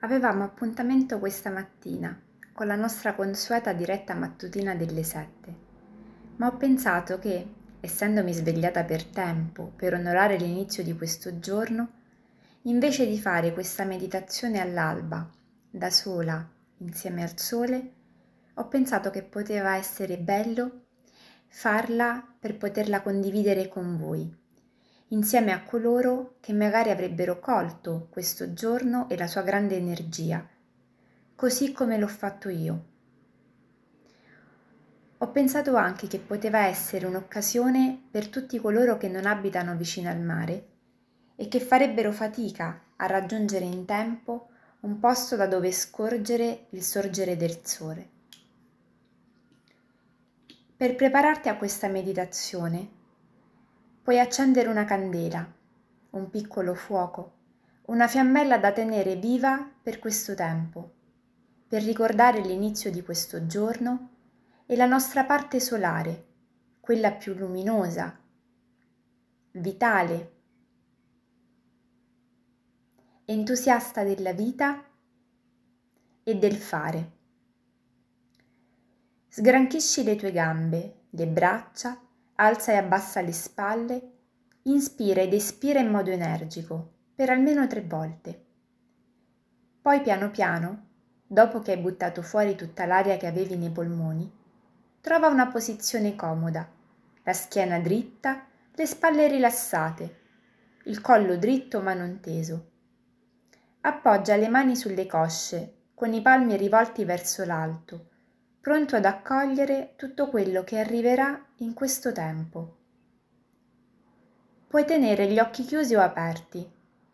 Avevamo appuntamento questa mattina con la nostra consueta diretta mattutina delle sette, ma ho pensato che, essendomi svegliata per tempo per onorare l'inizio di questo giorno, invece di fare questa meditazione all'alba, da sola, insieme al sole, ho pensato che poteva essere bello farla per poterla condividere con voi, insieme a coloro che magari avrebbero colto questo giorno e la sua grande energia, così come l'ho fatto io. Ho pensato anche che poteva essere un'occasione per tutti coloro che non abitano vicino al mare e che farebbero fatica a raggiungere in tempo un posto da dove scorgere il sorgere del sole. Per prepararti a questa meditazione, puoi accendere una candela, un piccolo fuoco, una fiammella da tenere viva per questo tempo, per ricordare l'inizio di questo giorno e la nostra parte solare, quella più luminosa, vitale, entusiasta della vita e del fare. Sgranchisci le tue gambe, le braccia, alza e abbassa le spalle, inspira ed espira in modo energico per almeno tre volte. Poi piano piano, dopo che hai buttato fuori tutta l'aria che avevi nei polmoni, trova una posizione comoda, la schiena dritta, le spalle rilassate, il collo dritto ma non teso. Appoggia le mani sulle cosce, con i palmi rivolti verso l'alto, pronto ad accogliere tutto quello che arriverà in questo tempo. Puoi tenere gli occhi chiusi o aperti.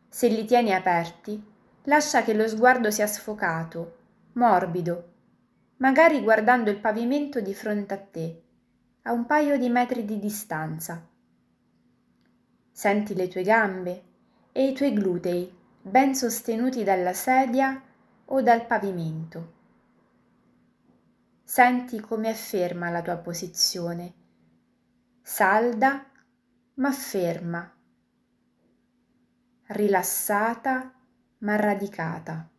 Se li tieni aperti, lascia che lo sguardo sia sfocato, morbido, magari guardando il pavimento di fronte a te, a un paio di metri di distanza. Senti le tue gambe e i tuoi glutei ben sostenuti dalla sedia o dal pavimento. Senti come è ferma la tua posizione, salda ma ferma, rilassata ma radicata.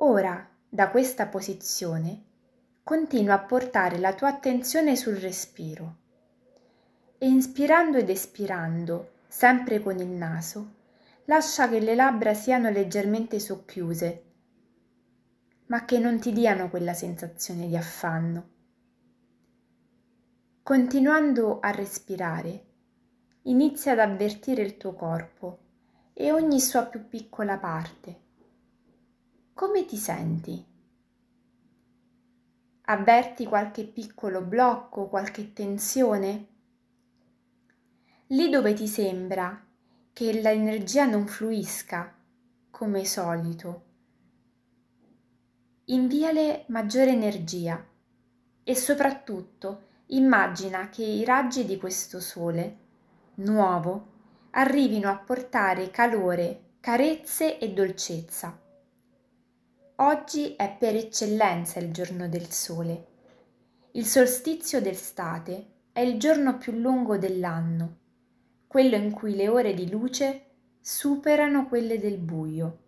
Ora, da questa posizione, continua a portare la tua attenzione sul respiro. E inspirando ed espirando, sempre con il naso, lascia che le labbra siano leggermente socchiuse ma che non ti diano quella sensazione di affanno. Continuando a respirare, inizia ad avvertire il tuo corpo e ogni sua più piccola parte. Come ti senti? Avverti qualche piccolo blocco, qualche tensione? Lì dove ti sembra che l'energia non fluisca come solito inviale maggiore energia e soprattutto immagina che i raggi di questo sole nuovo arrivino a portare calore, carezze e dolcezza. Oggi è per eccellenza il giorno del sole. Il solstizio d'estate è il giorno più lungo dell'anno, quello in cui le ore di luce superano quelle del buio.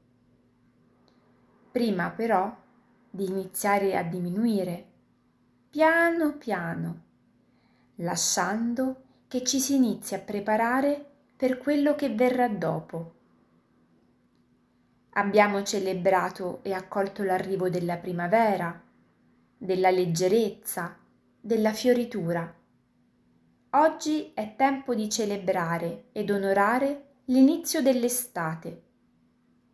Prima però di iniziare a diminuire, piano piano, lasciando che ci si inizi a preparare per quello che verrà dopo. Abbiamo celebrato e accolto l'arrivo della primavera, della leggerezza, della fioritura. Oggi è tempo di celebrare ed onorare l'inizio dell'estate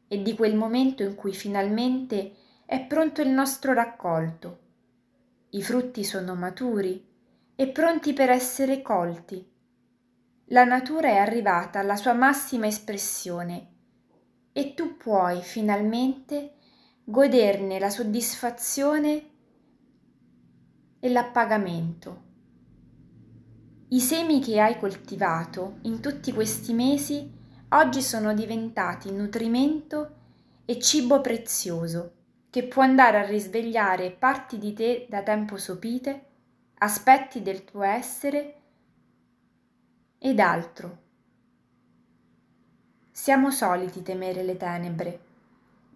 e di quel momento in cui finalmente è pronto il nostro raccolto. I frutti sono maturi e pronti per essere colti. La natura è arrivata alla sua massima espressione e tu puoi finalmente goderne la soddisfazione e l'appagamento. I semi che hai coltivato in tutti questi mesi oggi sono diventati nutrimento e cibo prezioso che può andare a risvegliare parti di te da tempo sopite, aspetti del tuo essere ed altro. Siamo soliti temere le tenebre,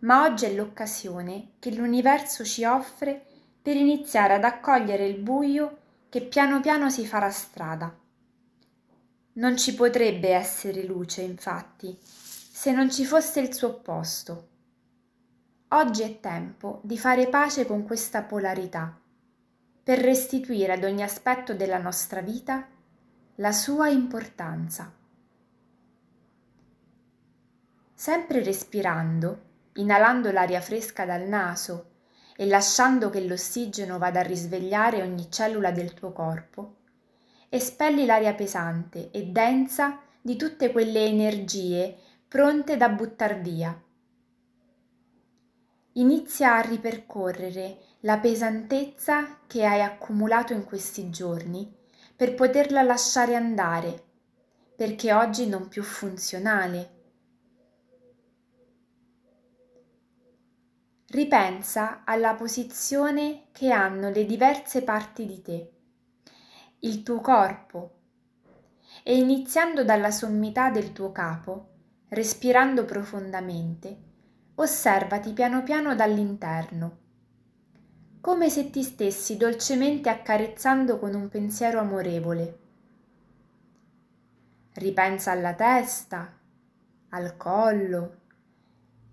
ma oggi è l'occasione che l'universo ci offre per iniziare ad accogliere il buio che piano piano si farà strada. Non ci potrebbe essere luce, infatti, se non ci fosse il suo opposto. Oggi è tempo di fare pace con questa polarità, per restituire ad ogni aspetto della nostra vita la sua importanza. Sempre respirando, inalando l'aria fresca dal naso e lasciando che l'ossigeno vada a risvegliare ogni cellula del tuo corpo, espelli l'aria pesante e densa di tutte quelle energie pronte da buttar via. Inizia a ripercorrere la pesantezza che hai accumulato in questi giorni per poterla lasciare andare, perché oggi non più funzionale. Ripensa alla posizione che hanno le diverse parti di te il tuo corpo e iniziando dalla sommità del tuo capo, respirando profondamente, osservati piano piano dall'interno, come se ti stessi dolcemente accarezzando con un pensiero amorevole. Ripensa alla testa, al collo,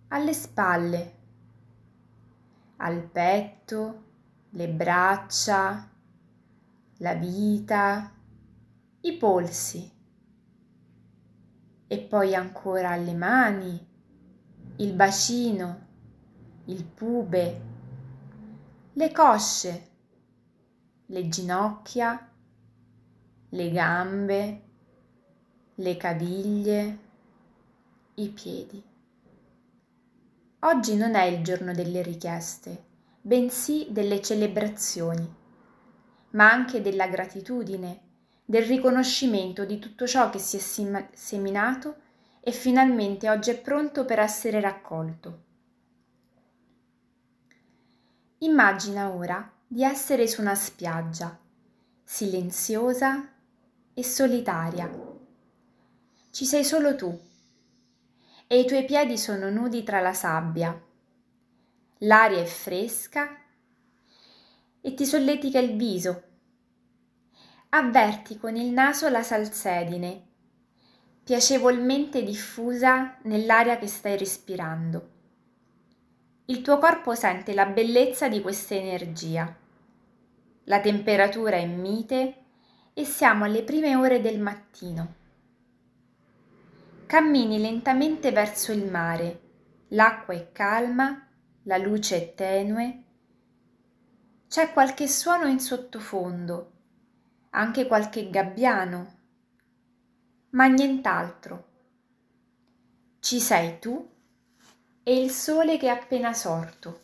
alle spalle, al petto, le braccia, la vita, i polsi e poi ancora le mani, il bacino, il pube, le cosce, le ginocchia, le gambe, le caviglie, i piedi. Oggi non è il giorno delle richieste, bensì delle celebrazioni ma anche della gratitudine, del riconoscimento di tutto ciò che si è seminato e finalmente oggi è pronto per essere raccolto. Immagina ora di essere su una spiaggia, silenziosa e solitaria. Ci sei solo tu e i tuoi piedi sono nudi tra la sabbia. L'aria è fresca e ti solletica il viso. Avverti con il naso la salsedine, piacevolmente diffusa nell'aria che stai respirando. Il tuo corpo sente la bellezza di questa energia. La temperatura è mite e siamo alle prime ore del mattino. Cammini lentamente verso il mare, l'acqua è calma, la luce è tenue c'è qualche suono in sottofondo, anche qualche gabbiano, ma nient'altro. Ci sei tu e il sole che è appena sorto.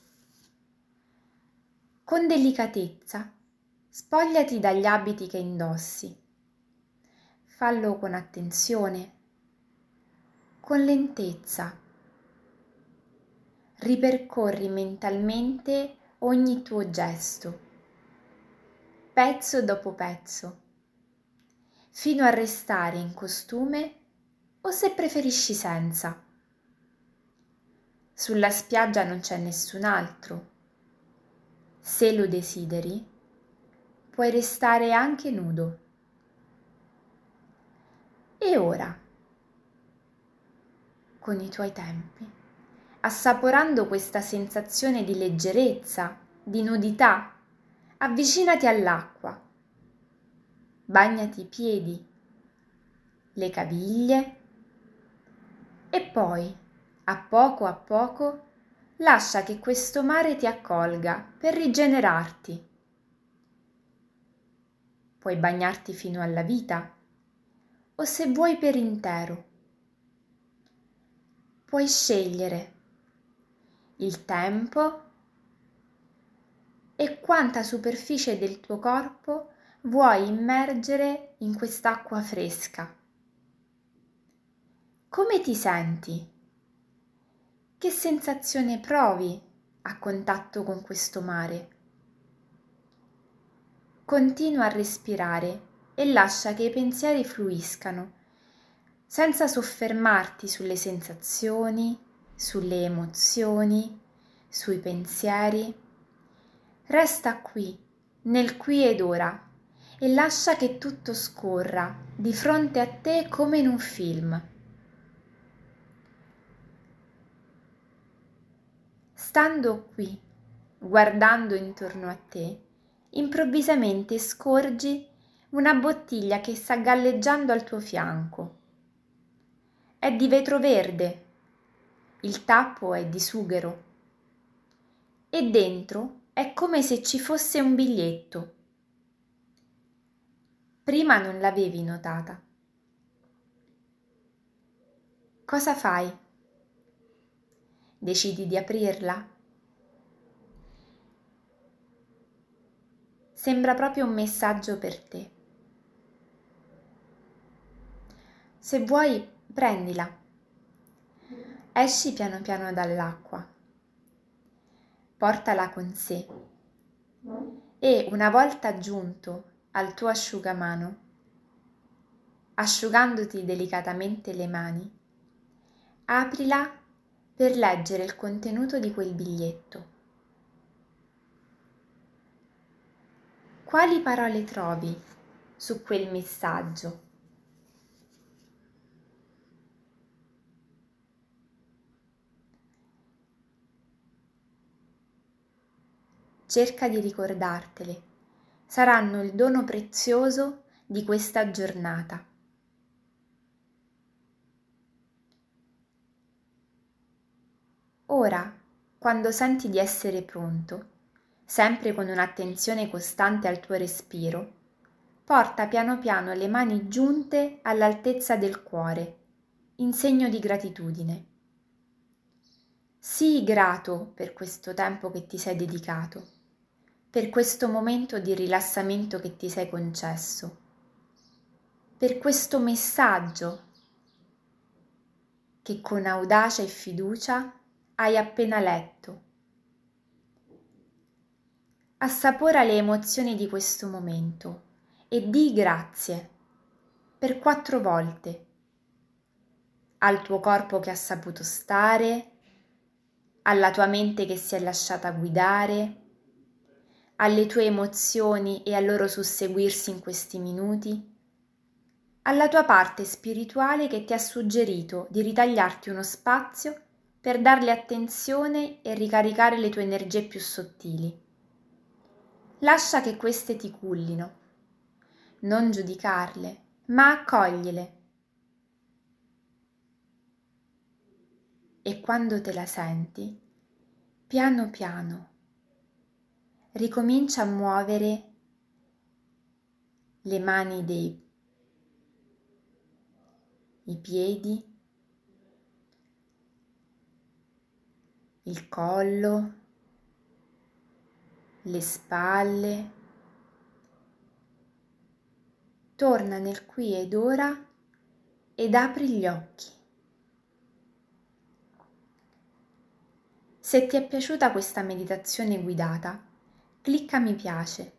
Con delicatezza spogliati dagli abiti che indossi. Fallo con attenzione, con lentezza. Ripercorri mentalmente ogni tuo gesto, pezzo dopo pezzo, fino a restare in costume o se preferisci senza. Sulla spiaggia non c'è nessun altro. Se lo desideri, puoi restare anche nudo. E ora, con i tuoi tempi, assaporando questa sensazione di leggerezza, di nudità, avvicinati all'acqua. Bagnati i piedi, le caviglie e poi, a poco a poco, lascia che questo mare ti accolga per rigenerarti. Puoi bagnarti fino alla vita o se vuoi per intero. Puoi scegliere il tempo e quanta superficie del tuo corpo vuoi immergere in quest'acqua fresca. Come ti senti? Che sensazione provi a contatto con questo mare? Continua a respirare e lascia che i pensieri fluiscano, senza soffermarti sulle sensazioni, sulle emozioni, sui pensieri. Resta qui, nel qui ed ora, e lascia che tutto scorra di fronte a te come in un film. Stando qui, guardando intorno a te, improvvisamente scorgi una bottiglia che sta galleggiando al tuo fianco. È di vetro verde, il tappo è di sughero e dentro è come se ci fosse un biglietto. Prima non l'avevi notata. Cosa fai? Decidi di aprirla? Sembra proprio un messaggio per te. Se vuoi, prendila. Esci piano piano dall'acqua. Portala con sé e una volta giunto al tuo asciugamano, asciugandoti delicatamente le mani, aprila per leggere il contenuto di quel biglietto. Quali parole trovi su quel messaggio? Cerca di ricordartele saranno il dono prezioso di questa giornata. Ora, quando senti di essere pronto, sempre con un'attenzione costante al tuo respiro, porta piano piano le mani giunte all'altezza del cuore, in segno di gratitudine. Sii grato per questo tempo che ti sei dedicato per questo momento di rilassamento che ti sei concesso, per questo messaggio che con audacia e fiducia hai appena letto. Assapora le emozioni di questo momento e di grazie per quattro volte al tuo corpo che ha saputo stare, alla tua mente che si è lasciata guidare, alle tue emozioni e al loro susseguirsi in questi minuti? Alla tua parte spirituale che ti ha suggerito di ritagliarti uno spazio per darle attenzione e ricaricare le tue energie più sottili. Lascia che queste ti cullino. Non giudicarle, ma accogliele. E quando te la senti, piano piano, ricomincia a muovere le mani dei i piedi, il collo, le spalle. Torna nel qui ed ora ed apri gli occhi. Se ti è piaciuta questa meditazione guidata, Clicca mi piace.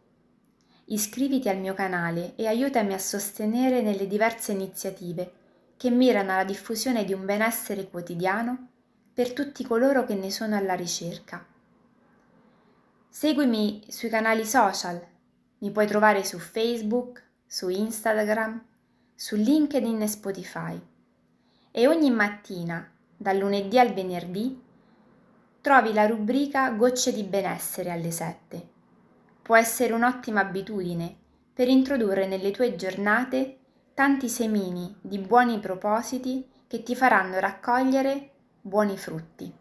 Iscriviti al mio canale e aiutami a sostenere nelle diverse iniziative che mirano alla diffusione di un benessere quotidiano per tutti coloro che ne sono alla ricerca. Seguimi sui canali social, mi puoi trovare su Facebook, su Instagram, su LinkedIn e Spotify. E ogni mattina, dal lunedì al venerdì, trovi la rubrica Gocce di benessere alle 7 può essere un'ottima abitudine per introdurre nelle tue giornate tanti semini di buoni propositi che ti faranno raccogliere buoni frutti.